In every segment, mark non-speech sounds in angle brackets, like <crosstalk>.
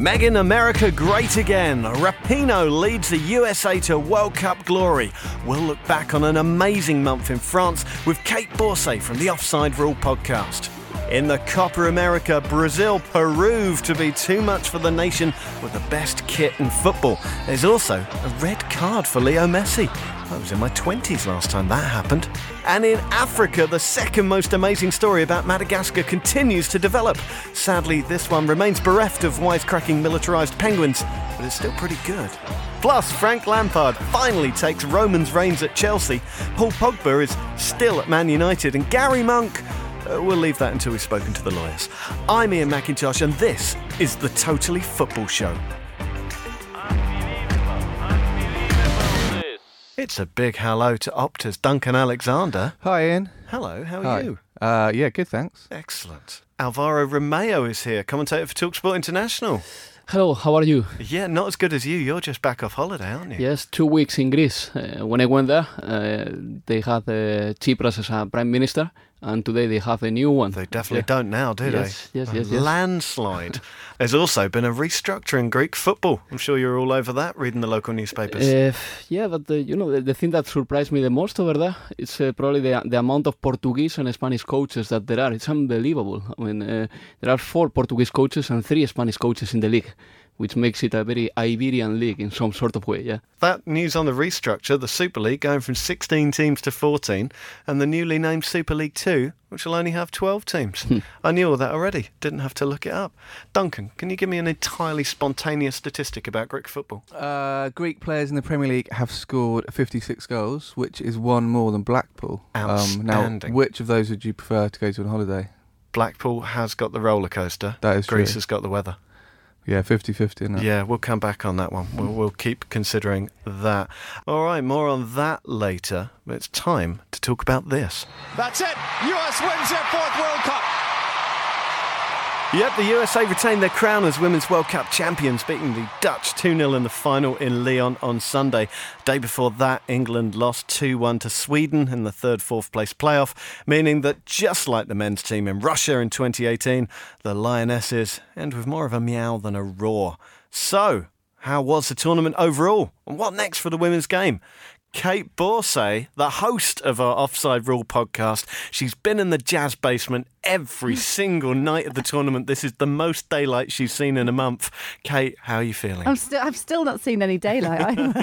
Megan America great again. Rapinoe leads the USA to World Cup glory. We'll look back on an amazing month in France with Kait Borsay from the Offside Rule podcast. In the Copa America, Brazil proved to be too much for the nation with the best kit in football. There's also a red card for Leo Messi. I was in my 20s last time that happened. And in Africa, the second most amazing story about Madagascar continues to develop. Sadly, this one remains bereft of wisecracking militarised penguins, but it's still pretty good. Plus, Frank Lampard finally takes Roman's reins at Chelsea. Paul Pogba is still at Man United, and Gary Monk. Uh, we'll leave that until we've spoken to the lawyers. I'm Iain Macintosh, and this is the Totally Football Show. It's a big hello to Opta's Duncan Alexander. Hi, Iain. Hello, how are Hi. you? Uh, yeah, good, thanks. Excellent. Alvaro Romeo is here, commentator for Talksport International. Hello, how are you? Yeah, not as good as you. You're just back off holiday, aren't you? Yes, two weeks in Greece. Uh, when I went there, uh, they had uh, Tsipras as a prime minister, and today they have a new one. They definitely Yeah. don't now, do Yes, they? yes, yes, yes. Landslide. <laughs> There's also been a restructure in Greek football. I'm sure you're all over that, reading the local newspapers. Uh, yeah, but you know the, the thing that surprised me the most over there is uh, probably the the amount of Portuguese and Spanish coaches that there are. It's unbelievable. I mean, uh, there are four Portuguese coaches and three Spanish coaches in the league, which makes it a very Iberian league in some sort of way. Yeah. that news on the restructure, the Super League going from 16 teams to 14, and the newly named Super League 2, which will only have 12 teams. I knew all that already, didn't have to look it up. Duncan, can you give me an entirely spontaneous statistic about Greek football? Uh, Greek players in the Premier League have scored 56 goals, which is one more than Blackpool. Um, Outstanding. now, which of those would you prefer to go to on holiday? Blackpool has got the roller coaster. That is Greece true. has got the weather. Yeah, 50 50. Yeah, we'll come back on that one. We'll, mm. we'll keep considering that. All right, more on that later. It's time to talk about this. That's it. US wins their fourth World Cup. Yep, the USA retained their crown as Women's World Cup champions, beating the Dutch 2 0 in the final in Lyon on Sunday. Day before that, England lost 2 1 to Sweden in the third fourth place playoff, meaning that just like the men's team in Russia in 2018, the Lionesses end with more of a meow than a roar. So, how was the tournament overall? And what next for the women's game? Kait Borsay, the host of our Offside Rule podcast, she's been in the jazz basement every single night of the tournament. This is the most daylight she's seen in a month. Kait, how are you feeling? I'm still, I've still not seen any daylight <laughs>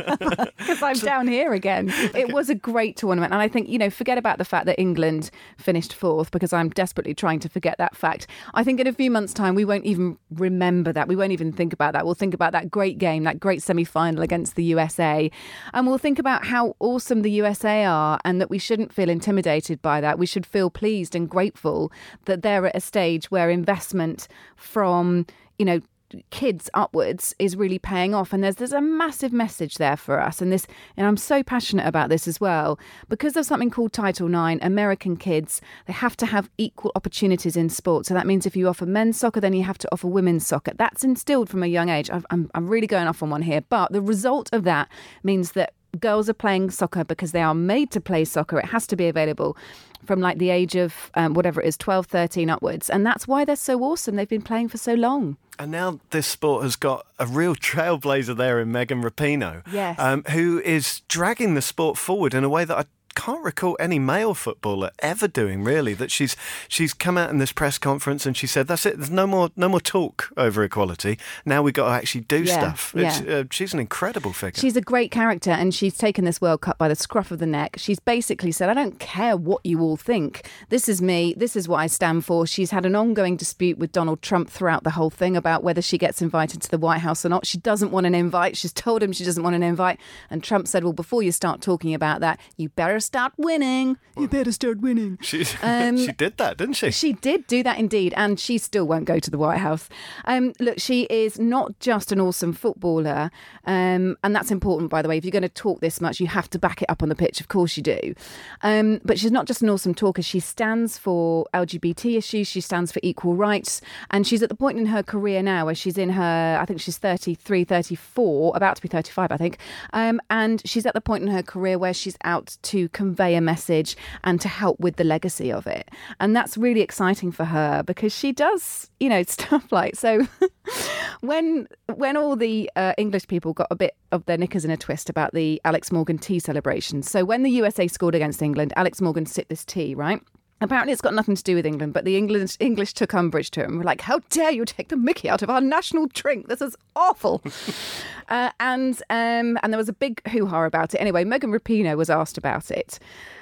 <laughs> because I'm down here again. It was a great tournament, and I think you know, forget about the fact that England finished fourth because I'm desperately trying to forget that fact. I think in a few months' time we won't even remember that. We won't even think about that. We'll think about that great game, that great semi-final against the USA, and we'll think about how awesome the USA are, and that we shouldn't feel intimidated by that. We should feel pleased and grateful that they're at a stage where investment from you know kids upwards is really paying off. And there's there's a massive message there for us and this and I'm so passionate about this as well. Because of something called Title 9 American kids they have to have equal opportunities in sport. So that means if you offer men's soccer then you have to offer women's soccer. That's instilled from a young age. I've, I'm I'm really going off on one here but the result of that means that girls are playing soccer because they are made to play soccer. It has to be available from like the age of um, whatever it is 12 13 upwards. And that's why they're so awesome. They've been playing for so long. And now this sport has got a real trailblazer there in Megan Rapinoe, Yes. um, who is dragging the sport forward in a way that I can't recall any male footballer ever doing. Really, that she's she's come out in this press conference and she said, "That's it. There's no more no more talk over equality. Now we've got to actually do Yeah, stuff." Yeah. uh, she's an incredible figure. She's a great character and she's taken this World Cup by the scruff of the neck. She's basically said, I don't care what you all think. This is me. This is what I stand for. She's had an ongoing dispute with Donald Trump throughout the whole thing about whether she gets invited to the White House or not. She doesn't want an invite. She's told him she doesn't want an invite. And Trump said, Well, before you start talking about that, you better start winning. You better start winning. She, <laughs> Um, she did that, didn't she? She did do that indeed, and she still won't go to the White House. Um, look, she is not just an awesome footballer, um, and that's important, by the way. If you're going to talk this much, you have to back it up on the pitch. Of course, you do. Um, but she's not just an awesome talker. She stands for LGBT issues. She stands for equal rights, and she's at the point in her career now where she's in her, I think she's 33, 34, about to be 35, I think, um, and she's at the point in her career where she's out to convey a message and to help with the legacy of it. And that's really exciting for her because she does, you know, <laughs> stuff like so. <laughs> when when all the uh, English people got a bit of their knickers in a twist about the Alex Morgan tea celebration. So when the USA scored against England, Alex Morgan sipped this tea, right? Apparently, it's got nothing to do with England, but the English, English took umbrage to him. We're like, how dare you take the mickey out of our national drink? This is awful. <laughs> uh, and um, and there was a big hoo ha about it. Anyway, Megan Rapinoe was asked about it.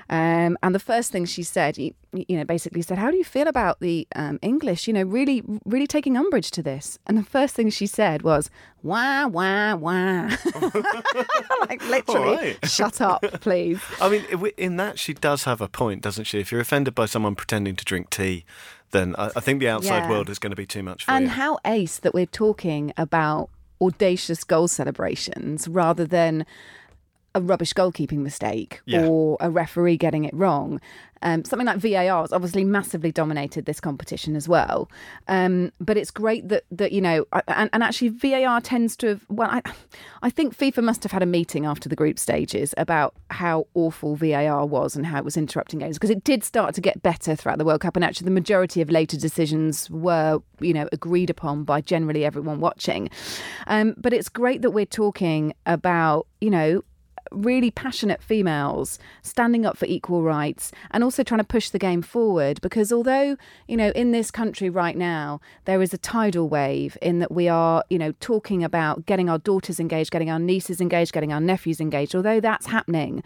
Um, and the first thing she said, you, you, know, basically said, "How do you feel about the um, English? You know, really, really taking umbrage to this." And the first thing she said was, "Wah wah wah," <laughs> like literally, right. shut up, please. <laughs> I mean, in that she does have a point, doesn't she? If you're offended by someone pretending to drink tea, then I, I think the outside Yeah. world is going to be too much for And you. how ace that we're talking about audacious goal celebrations rather than a rubbish goalkeeping mistake Yeah. or a referee getting it wrong. Um, something like VAR has obviously massively dominated this competition as well. Um, but it's great that that you know, and, and actually VAR tends to have. Well, I, I think FIFA must have had a meeting after the group stages about how awful VAR was and how it was interrupting games because it did start to get better throughout the World Cup, and actually the majority of later decisions were you know agreed upon by generally everyone watching. Um, but it's great that we're talking about you know really passionate females standing up for equal rights and also trying to push the game forward because although you know in this country right now there is a tidal wave in that we are you know talking about getting our daughters engaged getting our nieces engaged getting our nephews engaged although that's happening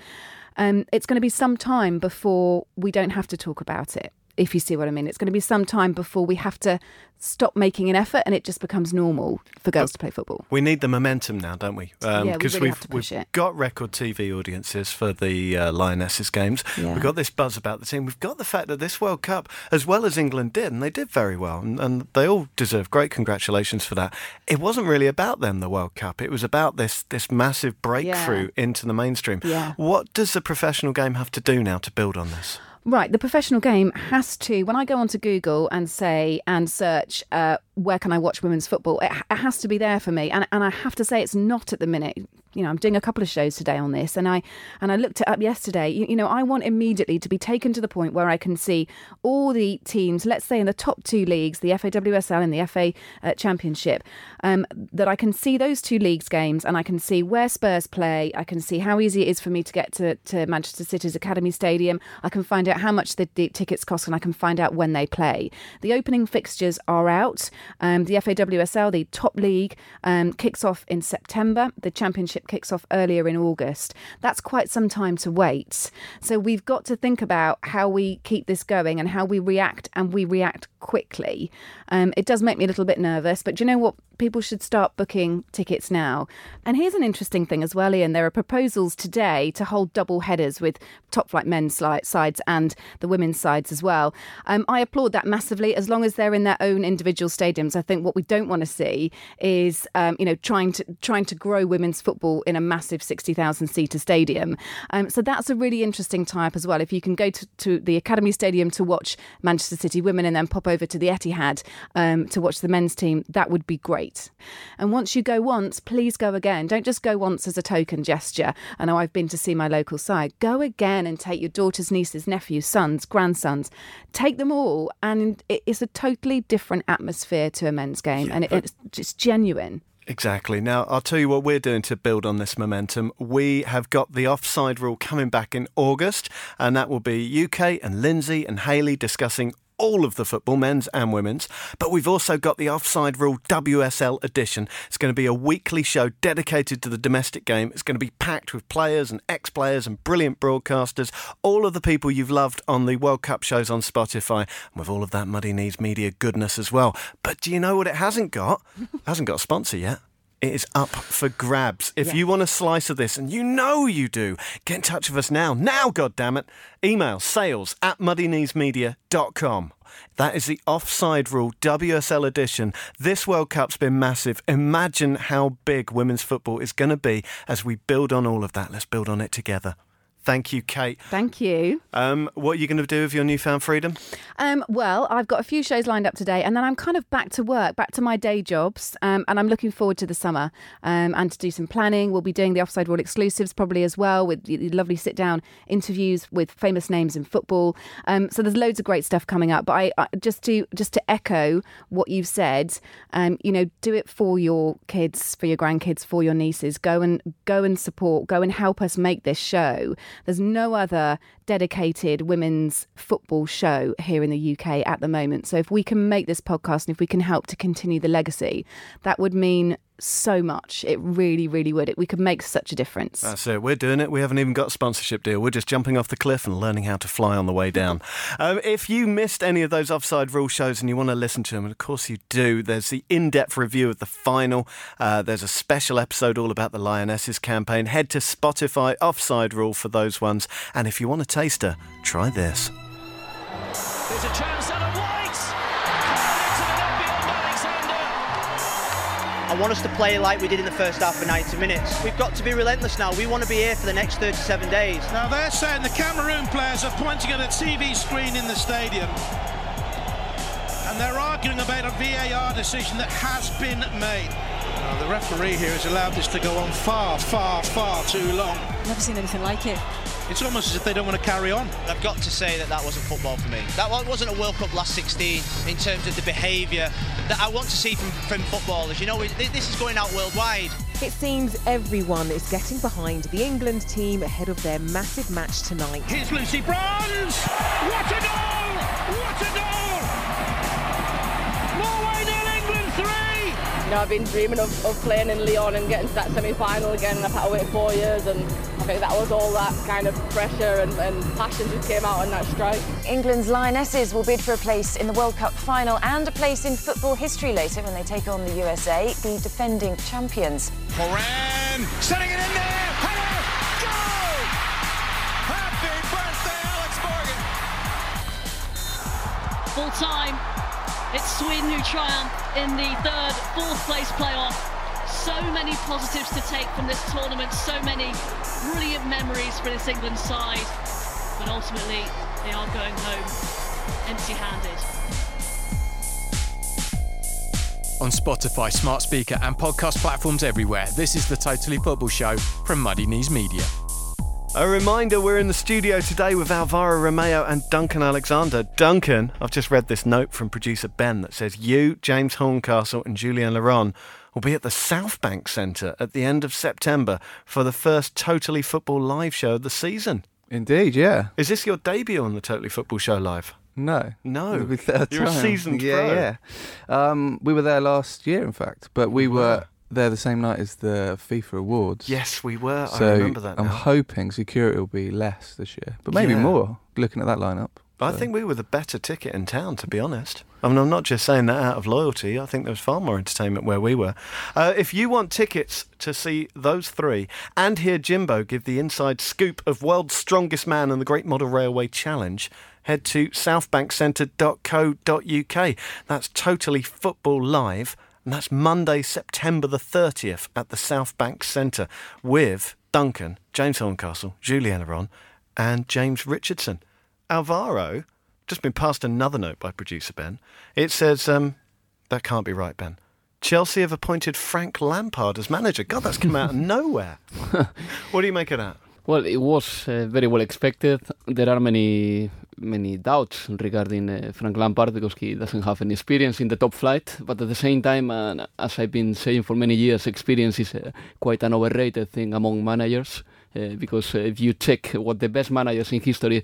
um, it's going to be some time before we don't have to talk about it if you see what I mean. It's going to be some time before we have to stop making an effort and it just becomes normal for girls to play football. We need the momentum now, don't we? Yeah, we Because really we've, have to push we've it. got record TV audiences for the uh, Lionesses games. Yeah. We've got this buzz about the team. We've got the fact that this World Cup, as well as England did, and they did very well, and, and they all deserve great congratulations for that. It wasn't really about them, the World Cup. It was about this this massive breakthrough into the mainstream. Yeah. What does the professional game have to do now to build on this? Right, the professional game has to. When I go onto Google and say and search, uh, where can I watch women's football? It, it has to be there for me, and and I have to say it's not at the minute. You know, I'm doing a couple of shows today on this, and I and I looked it up yesterday. You, you know, I want immediately to be taken to the point where I can see all the teams, let's say in the top two leagues, the FAWSL and the FA uh, Championship, um, that I can see those two leagues games, and I can see where Spurs play. I can see how easy it is for me to get to, to Manchester City's Academy Stadium. I can find out how much the, the tickets cost, and I can find out when they play. The opening fixtures are out. Um, the FAWSL, the top league, um, kicks off in September. The Championship kicks off earlier in August. That's quite some time to wait. So we've got to think about how we keep this going and how we react, and we react quickly. Um, it does make me a little bit nervous, but do you know what? People should start booking tickets now. And here's an interesting thing as well, Iain. There are proposals today to hold double headers with top flight men's sides and the women's sides as well. Um, I applaud that massively as long as they're in their own individual stadiums. I think what we don't want to see is, um, you know, trying to trying to grow women's football in a massive 60,000 seater stadium. Um, so that's a really interesting type as well. If you can go to, to the Academy Stadium to watch Manchester City women and then pop over to the Etihad um, to watch the men's team, that would be great. And once you go once, please go again. Don't just go once as a token gesture. I know I've been to see my local side. Go again and take your daughters, nieces, nephews, sons, grandsons. Take them all. And it's a totally different atmosphere to a men's game. and it, it's just genuine. Exactly. Now, I'll tell you what we're doing to build on this momentum. We have got the offside rule coming back in August, and that will be UK and Lynsey and Hayley discussing all of the football, men's and women's. But we've also got the Offside Rule WSL edition. It's going to be a weekly show dedicated to the domestic game. It's going to be packed with players and ex players and brilliant broadcasters, all of the people you've loved on the World Cup shows on Spotify, and with all of that Muddy Knees media goodness as well. But do you know what it hasn't got? It hasn't got a sponsor yet. It is up for grabs. If you want a slice of this, and you know you do, get in touch with us now. Now, goddammit. Email sales at muddykneesmedia.com. That is the offside rule WSL edition. This World Cup's been massive. Imagine how big women's football is going to be as we build on all of that. Let's build on it together. Thank you, Kait. Thank you. Um, what are you going to do with your newfound freedom? Um, well, I've got a few shows lined up today, and then I'm kind of back to work, back to my day jobs, um, and I'm looking forward to the summer um, and to do some planning. We'll be doing the Offside Rule exclusives probably as well with the lovely sit down interviews with famous names in football. Um, so there's loads of great stuff coming up. But I, I just to just to echo what you've said, um, you know, do it for your kids, for your grandkids, for your nieces. Go and go and support. Go and help us make this show. There's no other dedicated women's football show here in the UK at the moment. So if we can make this podcast and if we can help to continue the legacy, that would mean so much. It really, really would. It, we could make such a difference. That's it. We're doing it. We haven't even got a sponsorship deal. We're just jumping off the cliff and learning how to fly on the way down. <laughs> um, if you missed any of those offside rule shows and you want to listen to them, and of course you do, there's the in-depth review of the final. Uh, there's a special episode all about the Lionesses campaign. Head to Spotify Offside Rule for those ones. And if you want a taster, try this. I want us to play like we did in the first half for 90 minutes. We've got to be relentless now. We want to be here for the next 37 days. Now they're saying the Cameroon players are pointing at a TV screen in the stadium. And they're arguing about a VAR decision that has been made. Now, the referee here has allowed this to go on far, far, far too long. Never seen anything like it. It's almost as if they don't want to carry on. I've got to say that that wasn't football for me. That wasn't a World Cup last 16 in terms of the behaviour that I want to see from, from footballers. You know, this is going out worldwide. It seems everyone is getting behind the England team ahead of their massive match tonight. Here's Lucy Bronze! What a goal! What a goal! You know, I've been dreaming of, of playing in Lyon and getting to that semi-final again, and I've had to wait four years, and I think that was all that kind of pressure and, and passion just came out in that strike. England's Lionesses will bid for a place in the World Cup final and a place in football history later when they take on the USA, the defending champions. Moran setting it in there. Header. Goal. Happy birthday, Alex Morgan. Full time, it's Sweden who triumph in the third, fourth place playoff. So many positives to take from this tournament, so many brilliant memories for this England side, but ultimately they are going home empty-handed. On Spotify, smart speaker, and podcast platforms everywhere, this is the Totally Football Show from Muddy Knees Media. A reminder we're in the studio today with Alvaro Romeo and Duncan Alexander. Duncan, I've just read this note from producer Ben that says you, James Horncastle, and Julien Laurens will be at the South Bank Centre at the end of September for the first Totally Football live show of the season. Indeed, yeah. Is this your debut on the Totally Football Show live? No. No. It'll be third You're a time. seasoned yeah, pro. Yeah, Um, we were there last year, in fact, but we were there the same night as the FIFA Awards. Yes, we were. So I remember that I'm now. hoping security will be less this year, but maybe Yeah. more. Looking at that lineup. I So- think we were the better ticket in town, to be honest. I mean, I'm not just saying that out of loyalty. I think there was far more entertainment where we were. Uh, if you want tickets to see those three and hear Jimbo give the inside scoop of World's Strongest Man and the Great Model Railway Challenge, head to southbankcentre.co.uk. That's totally football live, and that's Monday, September the 30th at the South Bank Centre with Duncan, James Horncastle, Julien Laurens, and James Richardson. Alvaro, just been passed another note by producer Ben. It says, um, that can't be right, Ben. Chelsea have appointed Frank Lampard as manager. God, that's come out of <laughs> nowhere. what do you make of that? Well, it was uh, very well expected. There are many many doubts regarding uh, Frank Lampard because he doesn't have any experience in the top flight. But at the same time, uh, as I've been saying for many years, experience is uh, quite an overrated thing among managers. Uh, because uh, if you check what the best managers in history,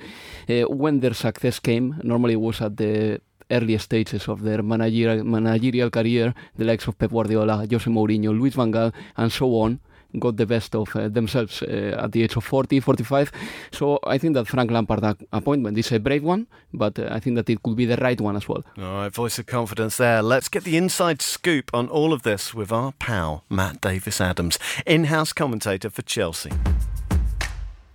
uh, when their success came, normally it was at the early stages of their managerial, managerial career, the likes of Pep Guardiola, Jose Mourinho, Luis Van Gaal, and so on got the best of uh, themselves uh, at the age of 40, 45. So I think that Frank Lampard appointment is a brave one, but uh, I think that it could be the right one as well. All right, voice of confidence there. Let's get the inside scoop on all of this with our pal, Matt Davis Adams, in house commentator for Chelsea.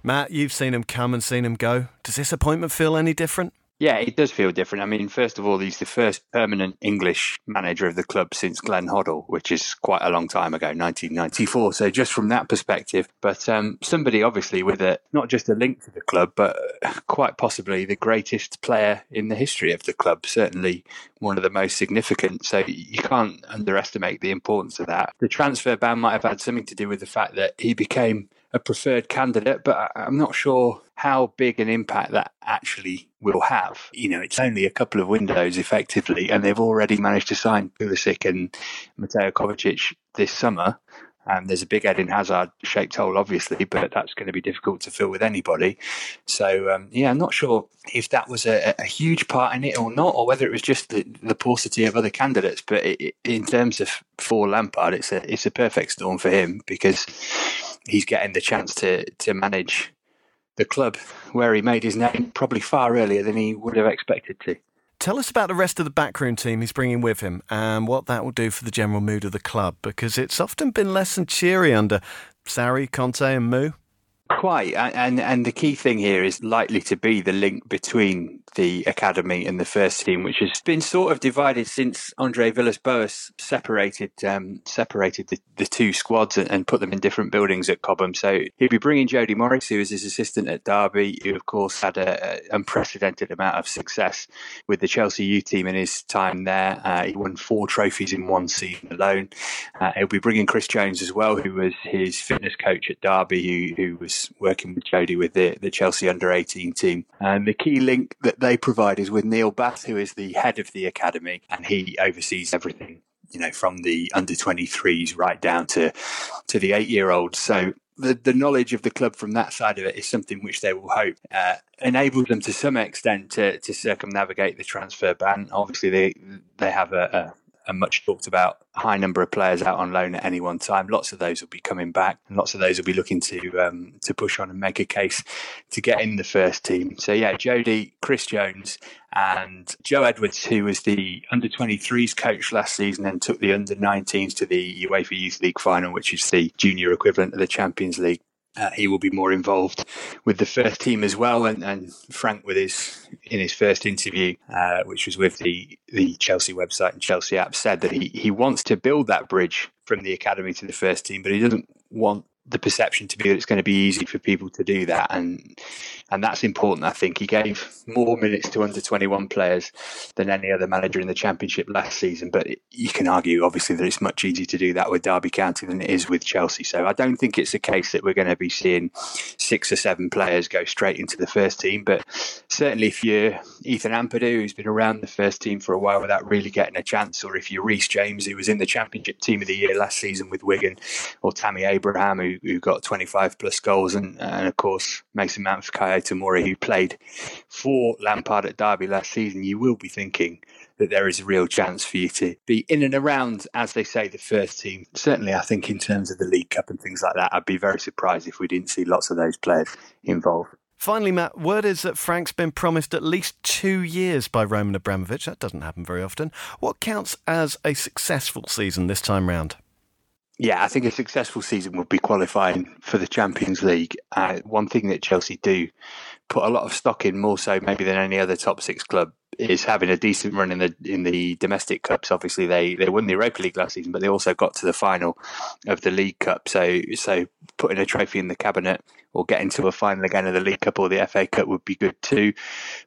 Matt, you've seen him come and seen him go. Does this appointment feel any different? Yeah, it does feel different. I mean, first of all, he's the first permanent English manager of the club since Glenn Hoddle, which is quite a long time ago, 1994. So just from that perspective, but um, somebody obviously with a not just a link to the club, but quite possibly the greatest player in the history of the club. Certainly one of the most significant. So you can't underestimate the importance of that. The transfer ban might have had something to do with the fact that he became a preferred candidate, but I'm not sure how big an impact that actually will have. You know, it's only a couple of windows effectively, and they've already managed to sign Pulisic and Mateo Kovacic this summer. And there's a big Eden Hazard shaped hole, obviously, but that's going to be difficult to fill with anybody. So, um, yeah, I'm not sure if that was a, a, huge part in it or not, or whether it was just the, the paucity of other candidates. But it, in terms of for Lampard, it's a it's a perfect storm for him because he's getting the chance to to manage the club where he made his name probably far earlier than he would have expected to. Tell us about the rest of the backroom team he's bringing with him and what that will do for the general mood of the club because it's often been less than cheery under Sarri, Conte, and Moo. Quite, and and the key thing here is likely to be the link between the academy and the first team, which has been sort of divided since Andre Villas-Boas separated um, separated the, the, two squads and, and, put them in different buildings at Cobham. So he'll be bringing Jody Morris, who was his assistant at Derby, who of course had an unprecedented amount of success with the Chelsea youth team in his time there. Uh, he won four trophies in one season alone. Uh, he'll be bringing Chris Jones as well, who was his fitness coach at Derby, who, who was working with Jody with the, the Chelsea under 18 team. And the key link that they provide is with Neil Bath, who is the head of the academy, and he oversees everything, you know, from the under 23s right down to to the eight year olds. So the, the knowledge of the club from that side of it is something which they will hope uh, enables them to some extent to, to circumnavigate the transfer ban. Obviously, they they have a, a much talked about high number of players out on loan at any one time. Lots of those will be coming back, and lots of those will be looking to um, to push on and make a case to get in the first team. So yeah, Jody, Chris Jones, and Joe Edwards, who was the under 23s coach last season and took the under 19s to the UEFA Youth League final, which is the junior equivalent of the Champions League. Uh, he will be more involved with the first team as well. And, and Frank, with his in his first interview, uh, which was with the the Chelsea website and Chelsea app, said that he he wants to build that bridge from the academy to the first team, but he doesn't want the perception to be that it's going to be easy for people to do that, and and that's important. I think he gave more minutes to under twenty one players than any other manager in the championship last season. But you can argue, obviously, that it's much easier to do that with Derby County than it is with Chelsea. So I don't think it's a case that we're going to be seeing six or seven players go straight into the first team. But certainly, if you're Ethan Ampadu, who's been around the first team for a while without really getting a chance, or if you're Reece James, who was in the championship team of the year last season with Wigan, or Tammy Abraham, who, who got 25 plus goals, and, and of course Mason Mount for Kaya Tomori, who played for Lampard at Derby last season, you will be thinking that there is a real chance for you to be in and around, as they say, the first team. Certainly, I think in terms of the League Cup and things like that, I'd be very surprised if we didn't see lots of those players involved. Finally, Matt, word is that Frank's been promised at least two years by Roman Abramovich. That doesn't happen very often. What counts as a successful season this time round? Yeah, I think a successful season would be qualifying for the Champions League. Uh, one thing that Chelsea do put a lot of stock in, more so maybe than any other top six club, is having a decent run in the in the domestic cups. Obviously, they they won the Europa League last season, but they also got to the final of the League Cup. So so putting a trophy in the cabinet or getting to a final again of the League Cup or the FA Cup would be good too.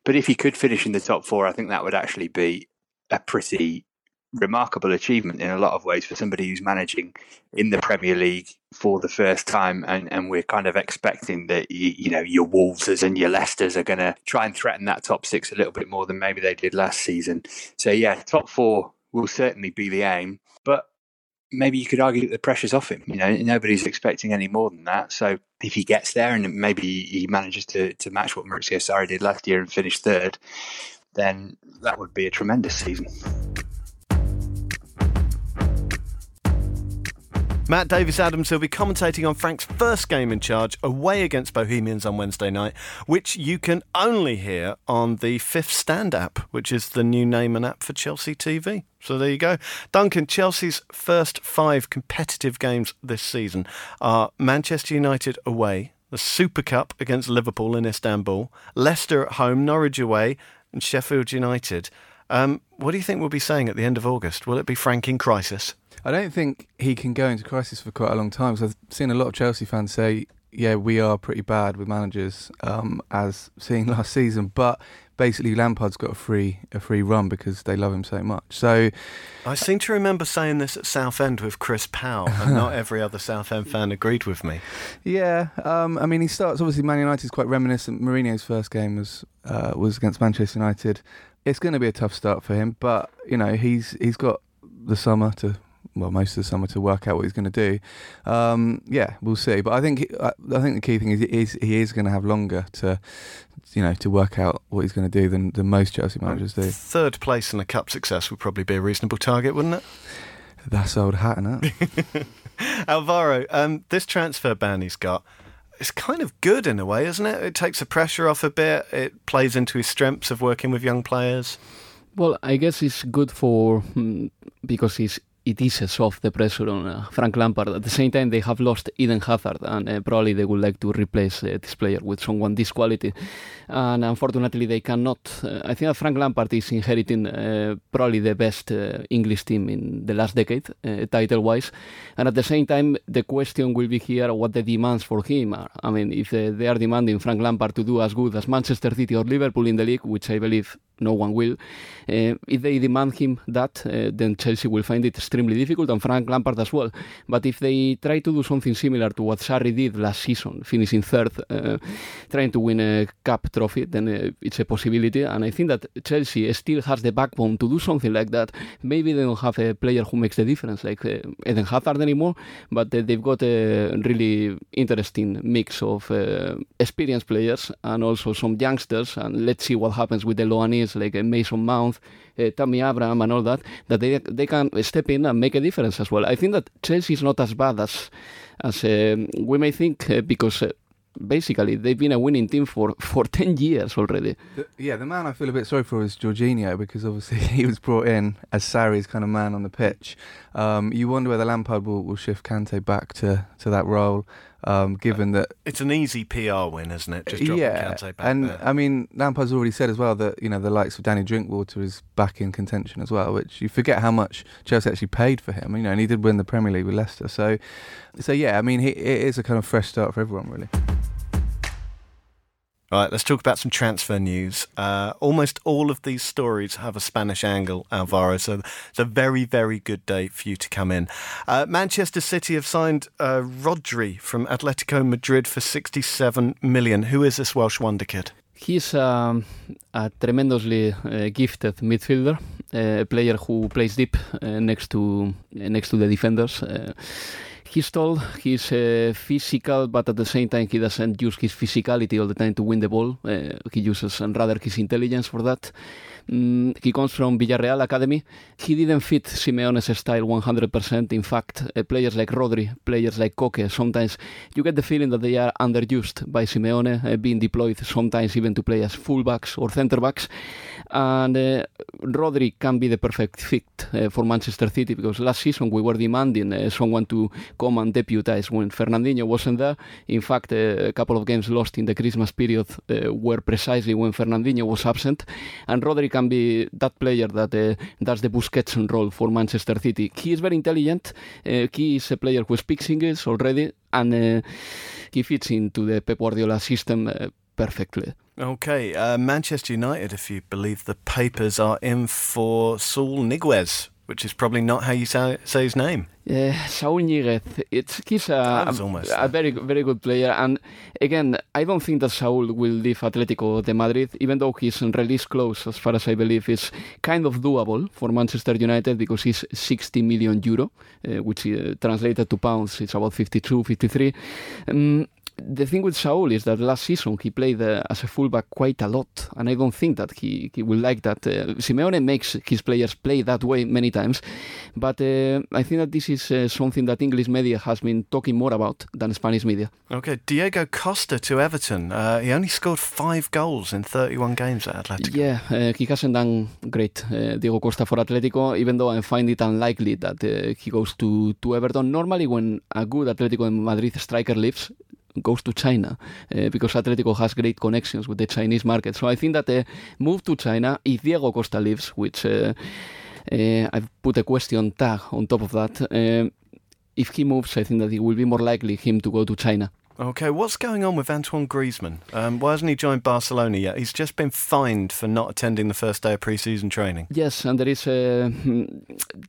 But if you could finish in the top four, I think that would actually be a pretty remarkable achievement in a lot of ways for somebody who's managing in the Premier League for the first time, and, and we're kind of expecting that you, you know your Wolveses and your Leicesters are going to try and threaten that top six a little bit more than maybe they did last season. So yeah, top four will certainly be the aim, but maybe you could argue that the pressure's off him. You know, nobody's expecting any more than that. So if he gets there and maybe he manages to to match what Maurizio Sarri did last year and finish third, then that would be a tremendous season. Matt Davis Adams will be commentating on Frank's first game in charge away against Bohemians on Wednesday night, which you can only hear on the Fifth Stand app, which is the new name and app for Chelsea TV. So there you go. Duncan, Chelsea's first five competitive games this season are Manchester United away, the Super Cup against Liverpool in Istanbul, Leicester at home, Norwich away, and Sheffield United. Um, what do you think we'll be saying at the end of August? Will it be Frank in crisis? I don't think he can go into crisis for quite a long time. So I've seen a lot of Chelsea fans say, "Yeah, we are pretty bad with managers," um, as seen <laughs> last season. But basically, Lampard's got a free a free run because they love him so much. So I seem to remember saying this at Southend with Chris Powell, and not <laughs> every other Southend fan agreed with me. Yeah, um, I mean, he starts obviously. Man United is quite reminiscent. Mourinho's first game was uh, was against Manchester United. It's going to be a tough start for him, but you know he's he's got the summer to well most of the summer to work out what he's going to do. Um, yeah, we'll see. But I think I, I think the key thing is, is he is going to have longer to you know to work out what he's going to do than, than most Chelsea managers do. Third place in a cup success would probably be a reasonable target, wouldn't it? That's old hat, isn't it? <laughs> Alvaro, um, this transfer ban he's got. It's kind of good in a way, isn't it? It takes the pressure off a bit. It plays into his strengths of working with young players. Well, I guess it's good for mm, because he's it eases off the pressure on uh, Frank Lampard. At the same time, they have lost Eden Hazard, and uh, probably they would like to replace uh, this player with someone this quality. And unfortunately, they cannot. Uh, I think that Frank Lampard is inheriting uh, probably the best uh, English team in the last decade, title-wise. And at the same time, the question will be here what the demands for him are. I mean, if they are demanding Frank Lampard to do as good as Manchester City or Liverpool in the league, which I believe no one will, if they demand him that, then Chelsea will find it extremely difficult, and Frank Lampard as well. But if they try to do something similar to what Sarri did last season, finishing third, uh, trying to win a cup trophy, then uh, it's a possibility. And I think that Chelsea still has the backbone to do something like that. Maybe they don't have a player who makes the difference, like uh, Eden Hazard anymore, but uh, they've got a really interesting mix of uh, experienced players and also some youngsters. And let's see what happens with the Loanese, like uh, Mason Mount, uh, Tammy Abraham and all that, that they they can step in and make a difference as well. I think that Chelsea is not as bad as as uh, we may think uh, because. Basically, they've been a winning team for, for 10 years already. The, yeah, the man I feel a bit sorry for is Jorginho because obviously <laughs> he was brought in as Sarri's kind of man on the pitch. Um, you wonder whether Lampard will, will shift Kante back to, to that role. Um, given that it's an easy PR win, isn't it? Just dropping yeah, Kante back and there. I mean Lampard's already said as well that you know the likes of Danny Drinkwater is back in contention as well, which you forget how much Chelsea actually paid for him. You know, and he did win the Premier League with Leicester, so so yeah, I mean he, it is a kind of fresh start for everyone really. Right, let's talk about some transfer news. Uh, almost all of these stories have a Spanish angle, Alvaro, so it's a very, very good day for you to come in. Uh, Manchester City have signed uh, Rodri from Atletico Madrid for 67 million. Who is this Welsh wonder kid? He's um, a tremendously uh, gifted midfielder, uh, a player who plays deep uh, next to next to the defenders. He's tall, he's uh, physical, but at the same time he doesn't use his physicality all the time to win the ball. Uh, he uses and rather his intelligence for that. Mm, he comes from Villarreal Academy. He didn't fit Simeone's style 100%. In fact, uh, players like Rodri, players like Koke, sometimes you get the feeling that they are underused by Simeone, uh, being deployed sometimes even to play as fullbacks or centre backs. And uh, Rodri can be the perfect fit uh, for Manchester City because last season we were demanding uh, someone to come and deputize when Fernandinho wasn't there. In fact, uh, a couple of games lost in the Christmas period were precisely when Fernandinho was absent. And Rodri can be that player that uh, does the Busquets role for Manchester City. He is very intelligent. Uh, he is a player who speaks English already, and uh, he fits into the Pep Guardiola system uh, perfectly. Okay, uh, Manchester United, if you believe the papers, are in for Saul Niguez, which is probably not how you say, say his name. Yeah, Saul Niguez, it's he's a, a, a, very very good player, and again, I don't think that Saul will leave Atletico de Madrid, even though his release clause, as far as I believe, is kind of doable for Manchester United because he's 60 million euro, uh, which uh, translated to pounds, it's about 52, 53. Um, the thing with Saul is that last season he played uh, as a fullback quite a lot, and I don't think that he, he will like that. Uh, Simeone makes his players play that way many times, but uh, I think that this is uh, something that English media has been talking more about than Spanish media. Okay, Diego Costa to Everton. Uh, he only scored five goals in 31 games at Atletico. Yeah, uh, he hasn't done great, Diego Costa for Atletico, even though I find it unlikely that he goes to, to Everton. Normally, when a good Atletico Madrid striker leaves, goes to China uh, because Atletico has great connections with the Chinese market. So I think that move to China, if Diego Costa leaves, which uh, uh, I've put a question tag on top of that, if he moves, I think that it will be more likely him to go to China. Okay, what's going on with Antoine Griezmann? Um, why hasn't he joined Barcelona yet? He's just been fined for not attending the first day of pre-season training. Yes, and there is a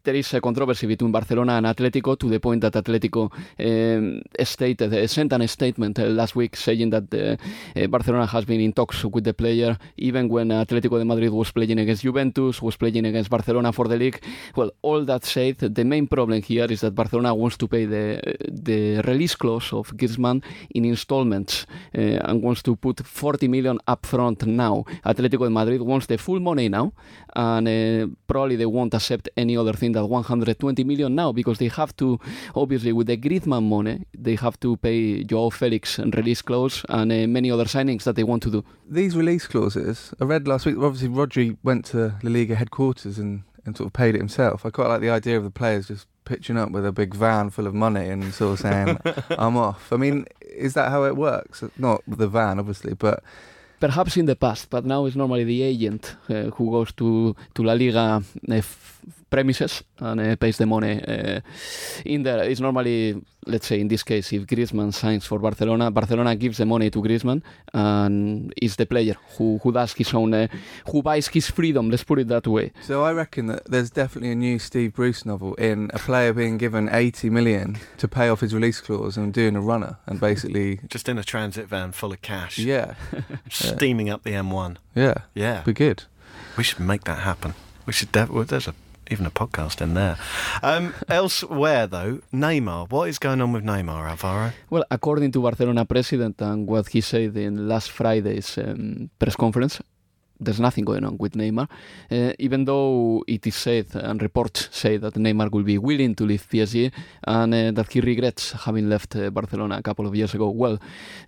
there is a controversy between Barcelona and Atletico to the point that Atletico um, stated uh, sent a statement uh, last week saying that uh, uh, Barcelona has been in talks with the player even when Atletico de Madrid was playing against Juventus, was playing against Barcelona for the league. Well, all that said, the main problem here is that Barcelona wants to pay the the release clause of Griezmann in installments uh, and wants to put 40 million upfront now. Atletico de Madrid wants the full money now, and uh, probably they won't accept any other thing than 120 million now because they have to, obviously, with the Griezmann money, they have to pay Joao Felix and release clause and uh, many other signings that they want to do. These release clauses, I read last week, obviously, Rodri went to La Liga headquarters and, and sort of paid it himself. I quite like the idea of the players just pitching up with a big van full of money and sort of saying, <laughs> I'm off. I mean, is that how it works? Not the van, obviously, but. Perhaps in the past, but now it's normally the agent uh, who goes to, to La Liga uh, premises and uh, pays the money uh, in there. It's normally, let's say in this case, if Griezmann signs for Barcelona, Barcelona gives the money to Griezmann and it's the player who, who does his own, uh, who buys his freedom, let's put it that way. So I reckon that there's definitely a new Steve Bruce novel in a player being given 80 million to pay off his release clause and doing a runner and basically... <laughs> Just in a transit van full of cash. Yeah. <laughs> Steaming up the M1. Yeah. Yeah. Be good. We should make that happen. We should. Def- well, there's a even a podcast in there. Um, <laughs> elsewhere, though, Neymar. What is going on with Neymar, Alvaro? Well, according to Barcelona president and what he said in last Friday's um, press conference, there's nothing going on with Neymar, uh, even though it is said and reports say that Neymar will be willing to leave PSG and uh, that he regrets having left uh, Barcelona a couple of years ago. Well,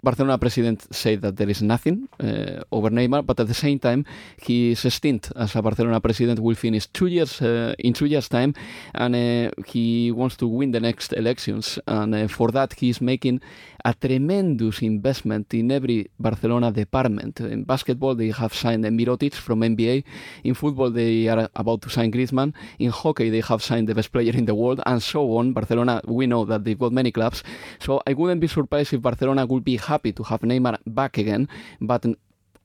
Barcelona president said that there is nothing uh, over Neymar, but at the same time, his stint as a Barcelona president will finish two years uh, in two years' time, and uh, he wants to win the next elections, and for that he is making a tremendous investment in every Barcelona department. In basketball, they have signed Mirotic from NBA. In football, they are about to sign Griezmann. In hockey, they have signed the best player in the world, and so on. Barcelona, we know that they've got many clubs. So I wouldn't be surprised if Barcelona would be happy to have Neymar back again, but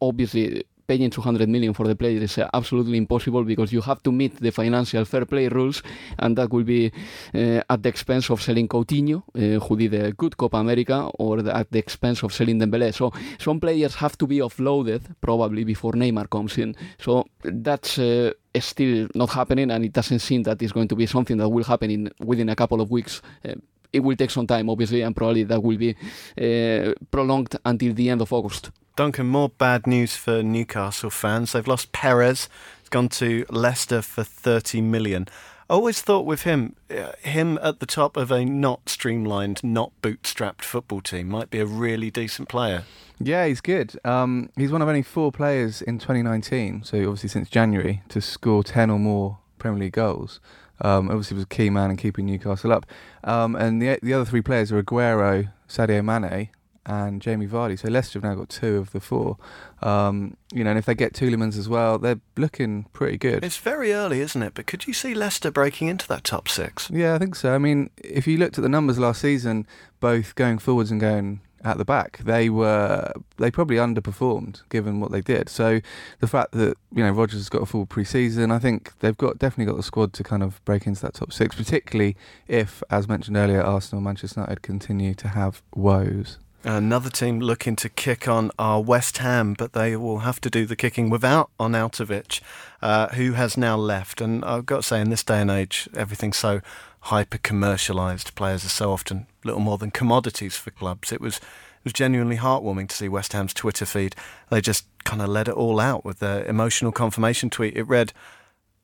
obviously paying 200 million for the player is absolutely impossible because you have to meet the financial fair play rules, and that will be uh, at the expense of selling Coutinho, uh, who did a good Copa America, or at the expense of selling Dembele. So some players have to be offloaded probably before Neymar comes in. So that's uh, still not happening, and it doesn't seem that it's going to be something that will happen in within a couple of weeks. Uh, it will take some time, obviously, and probably that will be uh, prolonged until the end of August. Duncan, more bad news for Newcastle fans. They've lost Perez. He's gone to Leicester for 30 million. I always thought with him, uh, him at the top of a not streamlined, not bootstrapped football team might be a really decent player. Yeah, he's good. Um, he's one of only four players in 2019, so obviously since January, to score 10 or more Premier League goals. Um, obviously was a key man in keeping Newcastle up. Um, and the the other three players are Aguero, Sadio Mane, and Jamie Vardy. So Leicester have now got two of the four. Um, you know, and if they get Tielemans as well, they're looking pretty good. It's very early, isn't it? But could you see Leicester breaking into that top six? Yeah, I think so. I mean, if you looked at the numbers last season, both going forwards and going at the back, they were they probably underperformed given what they did. So the fact that you know Rodgers has got a full pre-season, I think they've got definitely got the squad to kind of break into that top six, particularly if, as mentioned earlier, Arsenal, and Manchester United continue to have woes. Another team looking to kick on are West Ham, but they will have to do the kicking without Arnautovic, uh, who has now left. And I've got to say, in this day and age, everything's so hyper commercialised. Players are so often little more than commodities for clubs. It was it was genuinely heartwarming to see West Ham's Twitter feed. They just kind of let it all out with their emotional confirmation tweet. It read,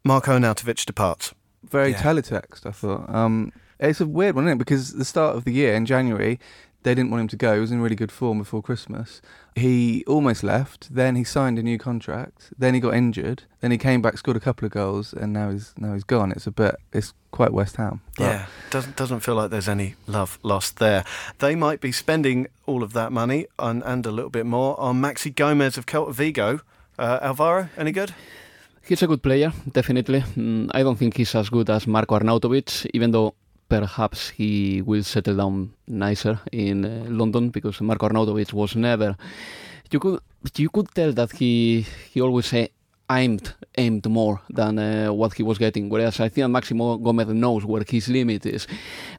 "Marco Arnautovic departs." Very Yeah. teletext, I thought. Um, it's a weird one, isn't it? Because the start of the year in January, They didn't want him to go. He was in really good form before Christmas. He almost left. Then he signed a new contract. Then he got injured. Then he came back, scored a couple of goals, and now he's now he's gone. It's a bit. It's quite West Ham. But Yeah, doesn't doesn't feel like there's any love lost there. They might be spending all of that money and, and a little bit more on Maxi Gomez of Celta Vigo. Uh, Alvaro, any good? He's a good player, definitely. Mm, I don't think he's as good as Marco Arnautovic, even though perhaps he will settle down nicer in uh, London because Marco Arnautovic was never. You could you could tell that he he always aimed aimed more than uh, what he was getting. Whereas I think Maximo Gomez knows where his limit is.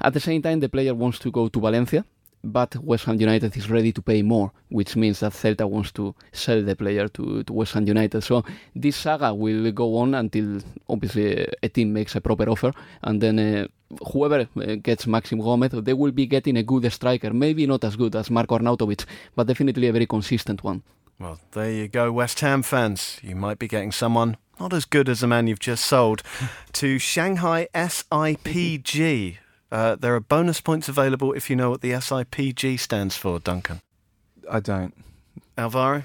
At the same time, the player wants to go to Valencia. But West Ham United is ready to pay more, which means that Celta wants to sell the player to, to West Ham United. So this saga will go on until obviously a team makes a proper offer, and then uh, whoever uh, gets Maxim Gomez, they will be getting a good striker. Maybe not as good as Marco Arnautovic, but definitely a very consistent one. Well, there you go, West Ham fans. You might be getting someone not as good as the man you've just sold <laughs> to Shanghai SIPG. Uh, there are bonus points available if you know what the SIPG stands for, Duncan. I don't. Alvaro?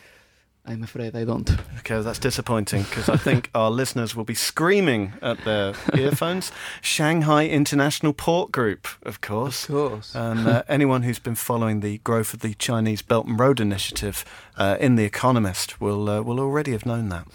I'm afraid I don't. <laughs> Okay, that's disappointing because I think our listeners will be screaming at their <laughs> earphones. Shanghai International Port Group, of course. Of course. And uh, <laughs> anyone who's been following the growth of the Chinese Belt and Road Initiative uh, in The Economist will uh, will already have known that.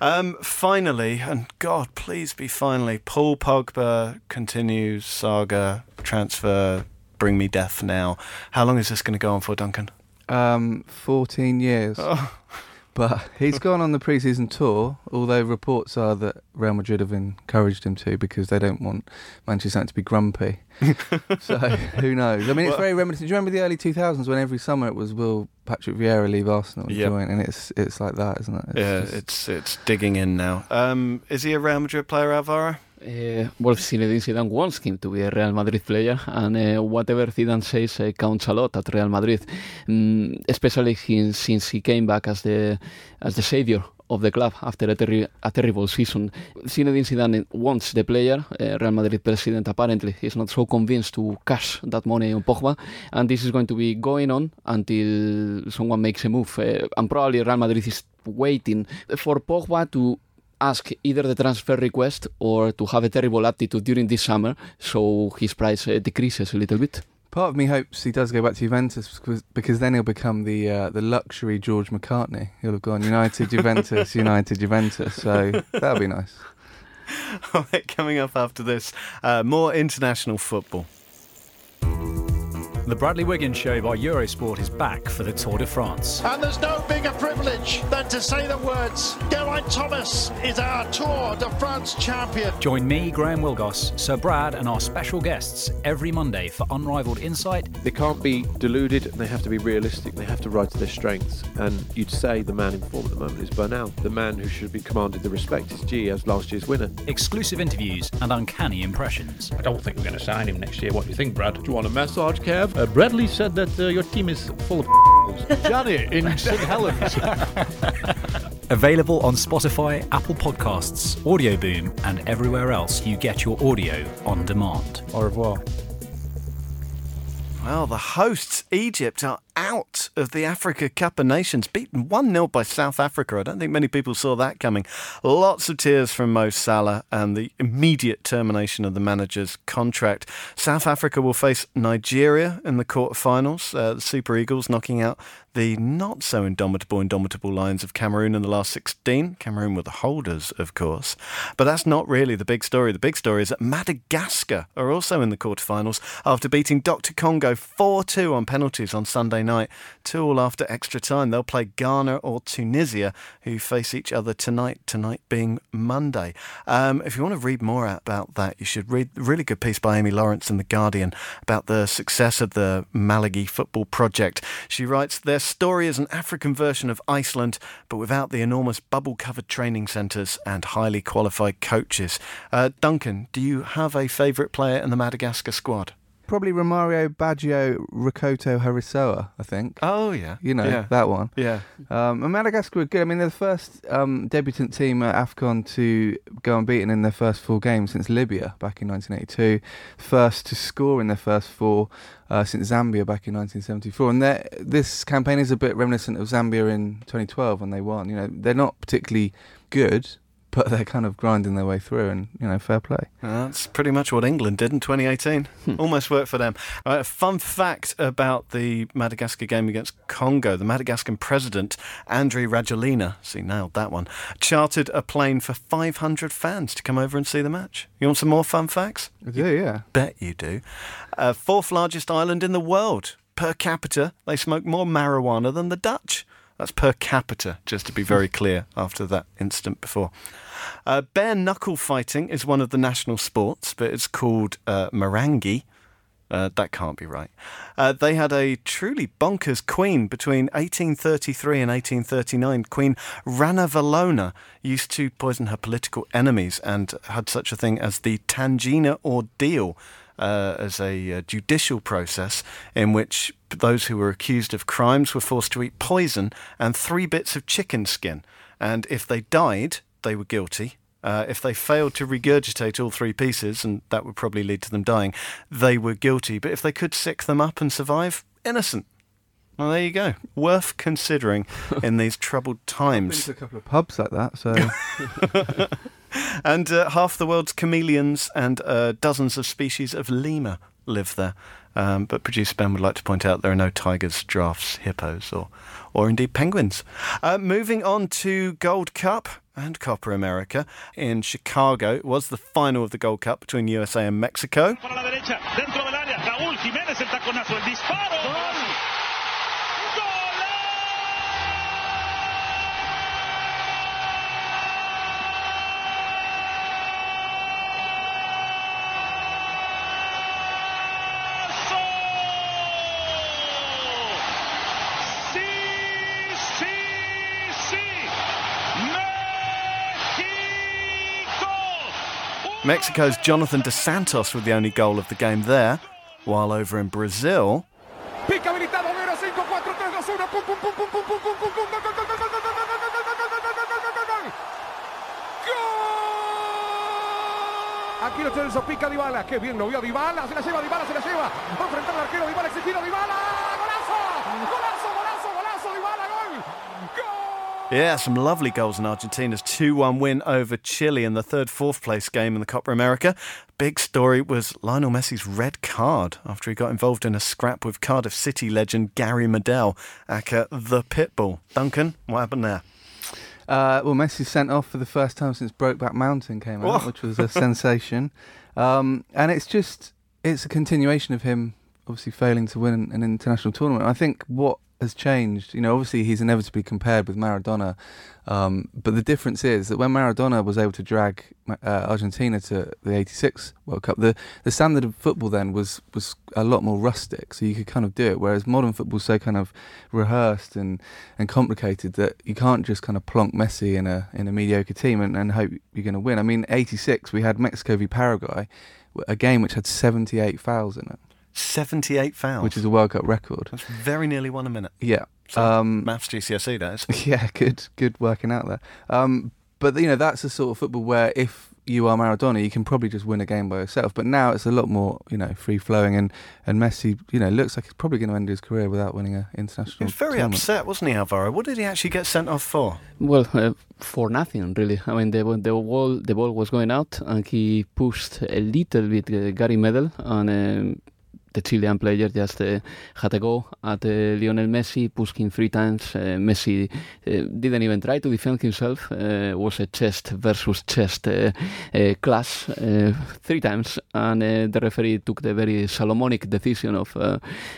um, finally, and God, please be finally, Paul Pogba continues saga transfer. Bring me death now. How long is this going to go on for, Duncan? Um, 14 years. Oh. <laughs> But he's gone on the pre-season tour, although reports are that Real Madrid have encouraged him to because they don't want Manchester United to be grumpy. <laughs> so who knows? I mean, it's Well- very reminiscent. Do you remember the early 2000s when every summer it was will Patrick Vieira leave Arsenal and Yep. join? And it's it's like that, isn't it? It's yeah, just- it's it's digging in now. Um, is he a Real Madrid player, Alvaro? Uh, well, Zinedine Zidane wants him to be a Real Madrid player, and uh, whatever Zidane says uh, counts a lot at Real Madrid, mm, especially since he came back as the as the savior of the club after a, terri- a terrible season. Zinedine Zidane wants the player. Uh, Real Madrid president apparently is not so convinced to cash that money on Pogba, and this is going to be going on until someone makes a move. Uh, and probably Real Madrid is waiting for Pogba to ask either the transfer request or to have a terrible attitude during this summer so his price uh, decreases a little bit. Part of me hopes he does go back to Juventus because, because then he'll become the uh, the luxury George McCartney. He'll have gone United, <laughs> Juventus, United, Juventus. So that'll be nice. <laughs> All right, coming up after this, uh, more international football. The Bradley Wiggins Show by Eurosport is back for the Tour de France. And there's no bigger privilege than to say the words Geraint Thomas is our Tour de France champion. Join me, Graham Willgoss, Sir Brad, and our special guests every Monday for unrivaled insight. They can't be deluded and they have to be realistic. They have to ride to their strengths. And you'd say the man in form at the moment is Bernal. The man who should be commanded the respect is G as last year's winner. Exclusive interviews and uncanny impressions. I don't think we're going to sign him next year. What do you think, Brad? Do you want a massage, Kev? Uh, Bradley said that uh, your team is full of <laughs> <laughs> Johnny in St. Helens. <laughs> Available on Spotify, Apple Podcasts, Audio Boom, and everywhere else you get your audio on demand. Au revoir. Well, the hosts, Egypt, are out of the Africa Cup of Nations, beaten 1 0 by South Africa. I don't think many people saw that coming. Lots of tears from Mo Salah and the immediate termination of the manager's contract. South Africa will face Nigeria in the quarterfinals. Uh, the Super Eagles knocking out the not so indomitable, indomitable Lions of Cameroon in the last 16. Cameroon were the holders, of course. But that's not really the big story. The big story is that Madagascar are also in the quarterfinals after beating Dr. Congo 4 2 on penalties on Sunday night. Two all after extra time. They'll play Ghana or Tunisia, who face each other tonight, tonight being Monday. Um, if you want to read more about that, you should read a really good piece by Amy Lawrence in The Guardian about the success of the Malagasy football project. She writes, Their story is an African version of Iceland, but without the enormous bubble covered training centres and highly qualified coaches. Uh, Duncan, do you have a favourite player in the Madagascar squad? Probably Romario Baggio Rakotoarisoa, I think. Oh yeah, You know, Yeah. that one. Yeah. Um, and Madagascar were good. I mean, they're the first um, debutant team at AFCON to go unbeaten in their first four games since Libya back in 1982. First to score in their first four uh, since Zambia back in 1974. And this campaign is a bit reminiscent of Zambia in 2012 when they won. You know, they're not particularly good, but they're kind of grinding their way through, and you know, fair play. That's pretty much what England did in 2018. Almost worked for them. A fun fact about the Madagascar game against Congo the Madagascan president, Andry Rajoelina, see, nailed that one, chartered a plane for 500 fans to come over and see the match. You want some more fun facts? I do, yeah. Bet you do. Uh, fourth largest island in the world. Per capita, they smoke more marijuana than the Dutch. That's per capita, just to be very clear after that incident before. Uh, bare knuckle fighting is one of the national sports, but it's called uh, Moraingy. Uh, that can't be right. Uh, they had a truly bonkers queen between 1833 and 1839. Queen Ranavalona used to poison her political enemies and had such a thing as the Tangena ordeal uh, as a uh, judicial process in which those who were accused of crimes were forced to eat poison and three bits of chicken skin. And if they died, they were guilty. Uh, if they failed to regurgitate all three pieces, and that would probably lead to them dying, they were guilty. But if they could sick them up and survive, innocent. Well, there you go. Worth considering <laughs> in these troubled Been times. to a couple of pubs like that, so <laughs> and uh, half the world's chameleons and uh, dozens of species of lemur live there. Um, but producer Ben would like to point out there are no tigers, giraffes, hippos, or, or indeed penguins. Uh, moving on to Gold Cup and Copa America in Chicago. It was the final of the Gold Cup between USA and Mexico. Mexico's Jonathan dos Santos with the only goal of the game there, while over in Brazil. Aquí lo Celso pica Dybala, qué bien lo vio Dybala, se la lleva Dybala, se la lleva. Va a enfrentar al arquero Dybala, exigir a Dybala. Yeah, some lovely goals in Argentina's 2 1 win over Chile in the third fourth place game in the Copa America. Big story was Lionel Messi's red card after he got involved in a scrap with Cardiff City legend Gary Medel, aka the Pitbull. Duncan, what happened there? Uh, well, Messi sent off for the first time since Brokeback Mountain came out, Whoa. which was a <laughs> sensation. Um, and it's just it's a continuation of him obviously failing to win an international tournament. I think what has changed, you know, obviously he's inevitably compared with Maradona, um, but the difference is that when Maradona was able to drag uh, Argentina to the '86 World Cup, the the standard of football then was was a lot more rustic, so you could kind of do it. Whereas modern football's so kind of rehearsed and, and complicated that you can't just kind of plonk Messi in a in a mediocre team and, and hope you're going to win. I mean, '86 we had Mexico v Paraguay, a game which had 78 fouls in it. 78 fouls. Which is a World Cup record. That's very nearly one a minute. Yeah. So, um, maths GCSE, that is. <laughs> Yeah, good, good working out there. Um, but you know, that's the sort of football where if you are Maradona, you can probably just win a game by yourself. But now it's a lot more, you know, free flowing, and and Messi, you know, looks like he's probably going to end his career without winning an international. He was very tournament. upset, wasn't he, Alvaro? What did he actually get sent off for? Well, uh, for nothing really. I mean, the the ball the ball was going out, and he pushed a little bit uh, Gary Medel, and um, the Chilean player just uh, had a go at uh, Lionel Messi, pushed him three times. Uh, Messi uh, didn't even try to defend himself. Uh, was a chest versus chest uh, uh, clash three times, and the referee took the very Solomonic decision of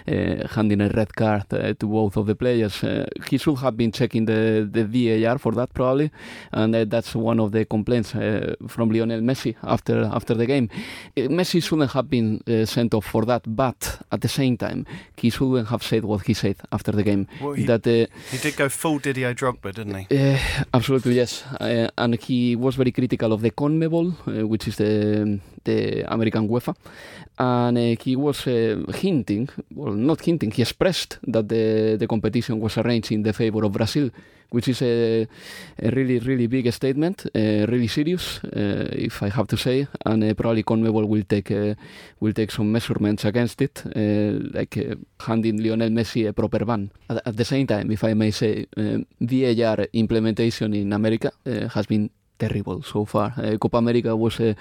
handing a red card to both of the players. He should have been checking the, the VAR for that probably, and that's one of the complaints from Lionel Messi after after the game. Messi shouldn't have been sent off for that, but at the same time, he shouldn't have said what he said after the game. Well, he, that uh, he did go full Didier Drogba, didn't he? uh, absolutely yes, uh, and he was very critical of the CONMEBOL, uh, which is the the American UEFA, and uh, he was uh, hinting, well, not hinting, he expressed that the the competition was arranged in the favor of Brazil, which is a, a really really big statement, uh, really serious, uh, if I have to say, and uh, probably CONMEBOL will take uh, will take some measurements against it, uh, like handing Lionel Messi a proper ban. At, at the same time, if I may say, uh, VAR implementation in America has been terrible so far. Uh, Copa America was uh,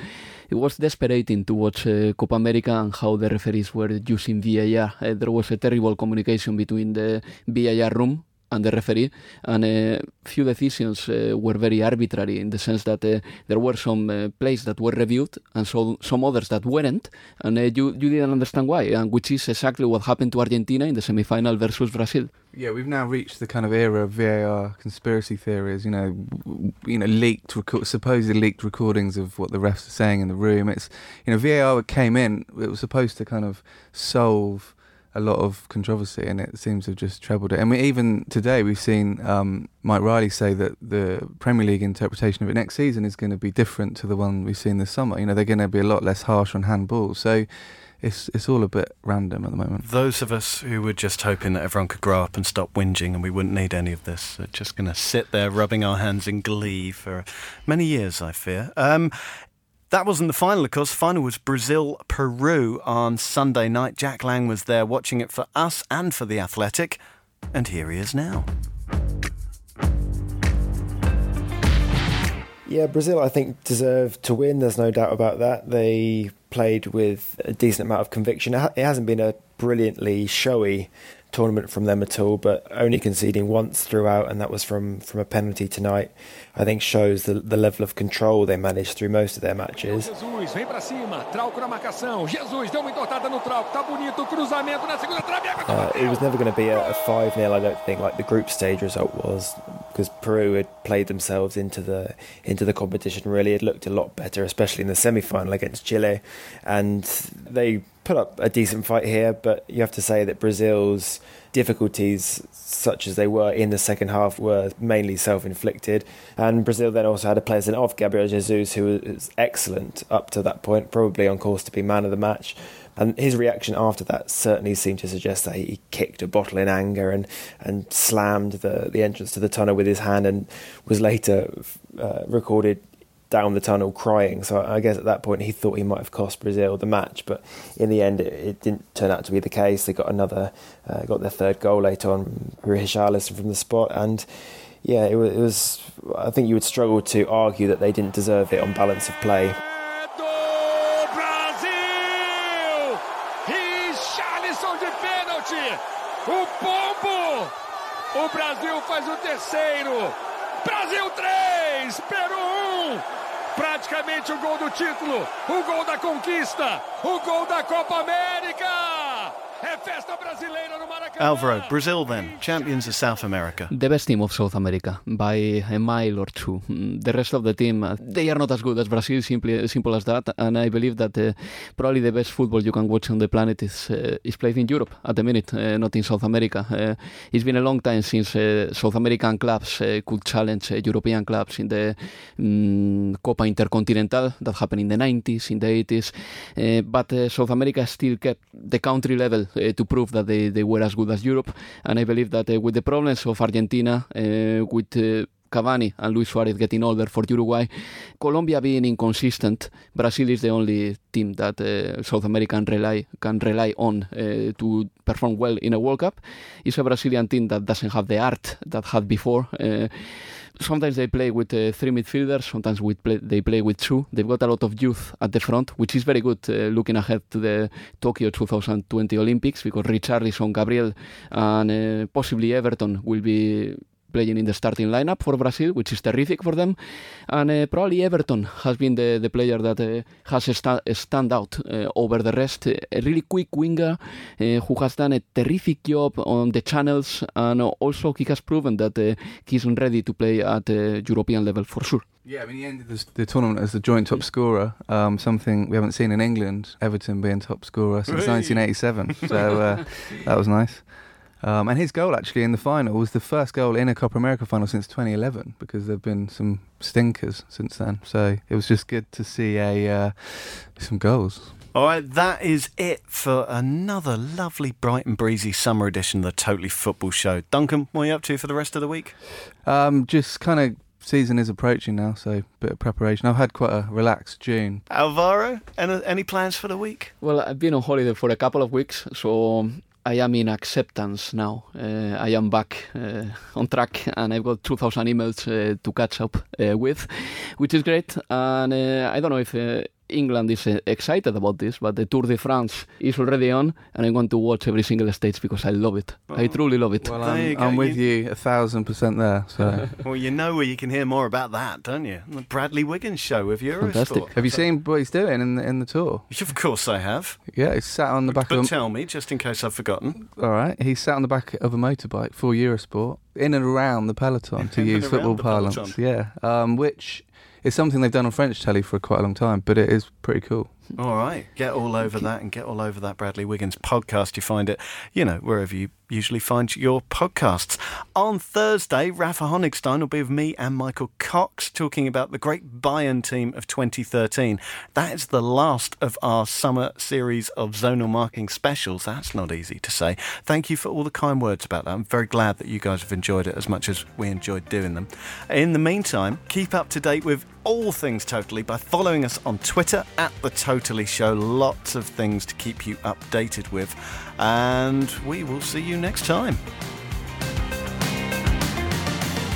it was desperating to watch uh, Copa America and how the referees were using VAR. There was a terrible communication between the VAR room and the referee, and a few decisions uh, were very arbitrary in the sense that uh, there were some plays that were reviewed and so some others that weren't, and you you didn't understand why, and which is exactly what happened to Argentina in the semi-final versus Brazil. Yeah, we've now reached the kind of era of VAR conspiracy theories. You know, you know, leaked, reco- supposed leaked recordings of what the refs are saying in the room. It's, you know, VAR came in. It was supposed to kind of solve a lot of controversy, and it seems to have just trebled it. And we, even today, we've seen um, Mike Riley say that the Premier League interpretation of it next season is going to be different to the one we've seen this summer. You know, they're going to be a lot less harsh on handball. So. It's it's all a bit random at the moment. Those of us who were just hoping that everyone could grow up and stop whinging and we wouldn't need any of this are just going to sit there rubbing our hands in glee for many years, I fear. Um, that wasn't the final, of course. Final was Brazil Peru on Sunday night. Jack Lang was there watching it for us and for The Athletic, and here he is now. Yeah, Brazil, I think, deserved to win. There's no doubt about that. They played with a decent amount of conviction. It hasn't been a brilliantly showy tournament from them at all, but only conceding once throughout, and that was from, from a penalty tonight, I think shows the, the level of control they managed through most of their matches. Jesus vem pra cima, Trauco na marcação. Jesus deu uma entortada no Trauco, tá bonito, cruzamento na segunda trave. Uh, it was never going to be a, a 5 0, I don't think, like the group stage result was, because Peru had played themselves into the into the competition. Really, it looked a lot better, especially in the semi final against Chile, and they put up a decent fight here. But you have to say that Brazil's difficulties, such as they were in the second half, were mainly self inflicted. And Brazil then also had a pleasant off Gabriel Jesus, who was excellent up to that point, probably on course to be man of the match. And his reaction after that certainly seemed to suggest that he kicked a bottle in anger and, and slammed the, the entrance to the tunnel with his hand and was later uh, recorded down the tunnel crying. So I guess at that point he thought he might have cost Brazil the match, but in the end it, it didn't turn out to be the case. They got another, uh, got their third goal later on, Richarlison from the spot, and yeah, it was, it was. I think you would struggle to argue that they didn't deserve it on balance of play. O Brasil faz o terceiro! Praticamente o gol do título, o gol da conquista, o gol da Copa América! Alvaro, Brazil then, champions of South America. The best team of South America by a mile or two. The rest of the team, they are not as good as Brazil, simply simple as that. And I believe that uh, probably the best football you can watch on the planet is uh, is played in Europe at the minute, uh, not in South America. Uh, it's been a long time since uh, South American clubs uh, could challenge uh, European clubs in the mm, Copa Intercontinental that happened in the 90s, in the 80s. Uh, but uh, South America still kept the country level to prove that they, they were as good as Europe. And I believe that uh, with the problems of Argentina, uh, with Cavani and Luis Suarez getting older for Uruguay, Colombia being inconsistent, Brazil is the only team that uh, South America can rely can rely on uh, to perform well in a World Cup. It's a Brazilian team that doesn't have the art that had before. Uh, sometimes they play with uh, three midfielders, sometimes play, they play with two. They've got a lot of youth at the front, which is very good uh, looking ahead to the Tokyo 2020 Olympics because Richarlison, Gabriel, and uh, possibly Everton will be playing in the starting lineup for Brazil, which is terrific for them. And uh, probably Everton has been the, the player that uh, has a, sta- stand out uh, over the rest. A really quick winger uh, who has done a terrific job on the channels, and also he has proven that uh, he's ready to play at uh, European level for sure. Yeah, I mean, he ended the, the tournament as the joint top scorer, um, something we haven't seen in England, Everton being top scorer since Really? 1987. So uh, that was nice. Um, and his goal actually in the final was the first goal in a Copa America final since 2011 because there have been some stinkers since then. So it was just good to see a uh, some goals. All right, that is it for another lovely, bright and breezy summer edition of the Totally Football Show. Duncan, what are you up to for the rest of the week? Um, just kind of season is approaching now, so bit of preparation. I've had quite a relaxed June. Alvaro, any, any plans for the week? Well, I've been on holiday for a couple of weeks, so I am in acceptance now. Uh, I am back uh, on track, and I've got 2,000 emails uh, to catch up uh, with, which is great. And uh, I don't know if uh, England is uh, excited about this, but the Tour de France is already on, and I'm going to watch every single stage because I love it. I truly love it. Well, I'm, I'm with you a thousand percent there. So <laughs> Well, you know where you can hear more about that, don't you? The Bradley Wiggins show with Eurosport. fantastic. Have you seen what he's doing in the, in the tour? Of course I have. Yeah, he's sat on the back But of a, tell me, just in case I've forgotten. All right, he sat on the back of a motorbike for Eurosport in and around the peloton to <laughs> use football parlance. peloton. Yeah, um, which is something they've done on French telly for quite a long time, but it is pretty cool. All right, get all over that and get all over that Bradley Wiggins podcast. You find it, you know, wherever you usually find your podcasts. On Thursday, Rafa Honigstein will be with me and Michael Cox talking about the great Bayern team of 2013. That is the last of our summer series of zonal marking specials. That's not easy to say. Thank you for all the kind words about that. I'm very glad that you guys have enjoyed it as much as we enjoyed doing them. In the meantime, keep up to date with all things Totally by following us on Twitter at The Totally Show. Lots of things to keep you updated with. And we will see you next time.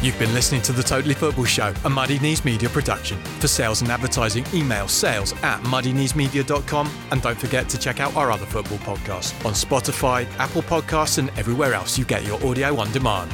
You've been listening to the Totally Football Show, a Muddy Knees Media production. For sales and advertising, email sales at muddykneesmedia.com and don't forget to check out our other football podcasts on Spotify, Apple Podcasts, and everywhere else you get your audio on demand.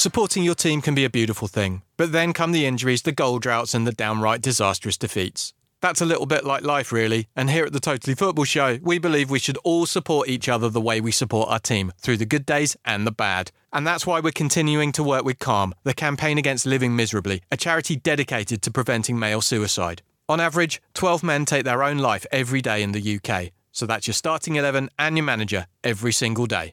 Supporting your team can be a beautiful thing, but then come the injuries, the goal droughts, and the downright disastrous defeats. That's a little bit like life, really, and here at the Totally Football Show, we believe we should all support each other the way we support our team, through the good days and the bad. And that's why we're continuing to work with Calm, the campaign against living miserably, a charity dedicated to preventing male suicide. On average, 12 men take their own life every day in the UK. So that's your starting 11 and your manager every single day.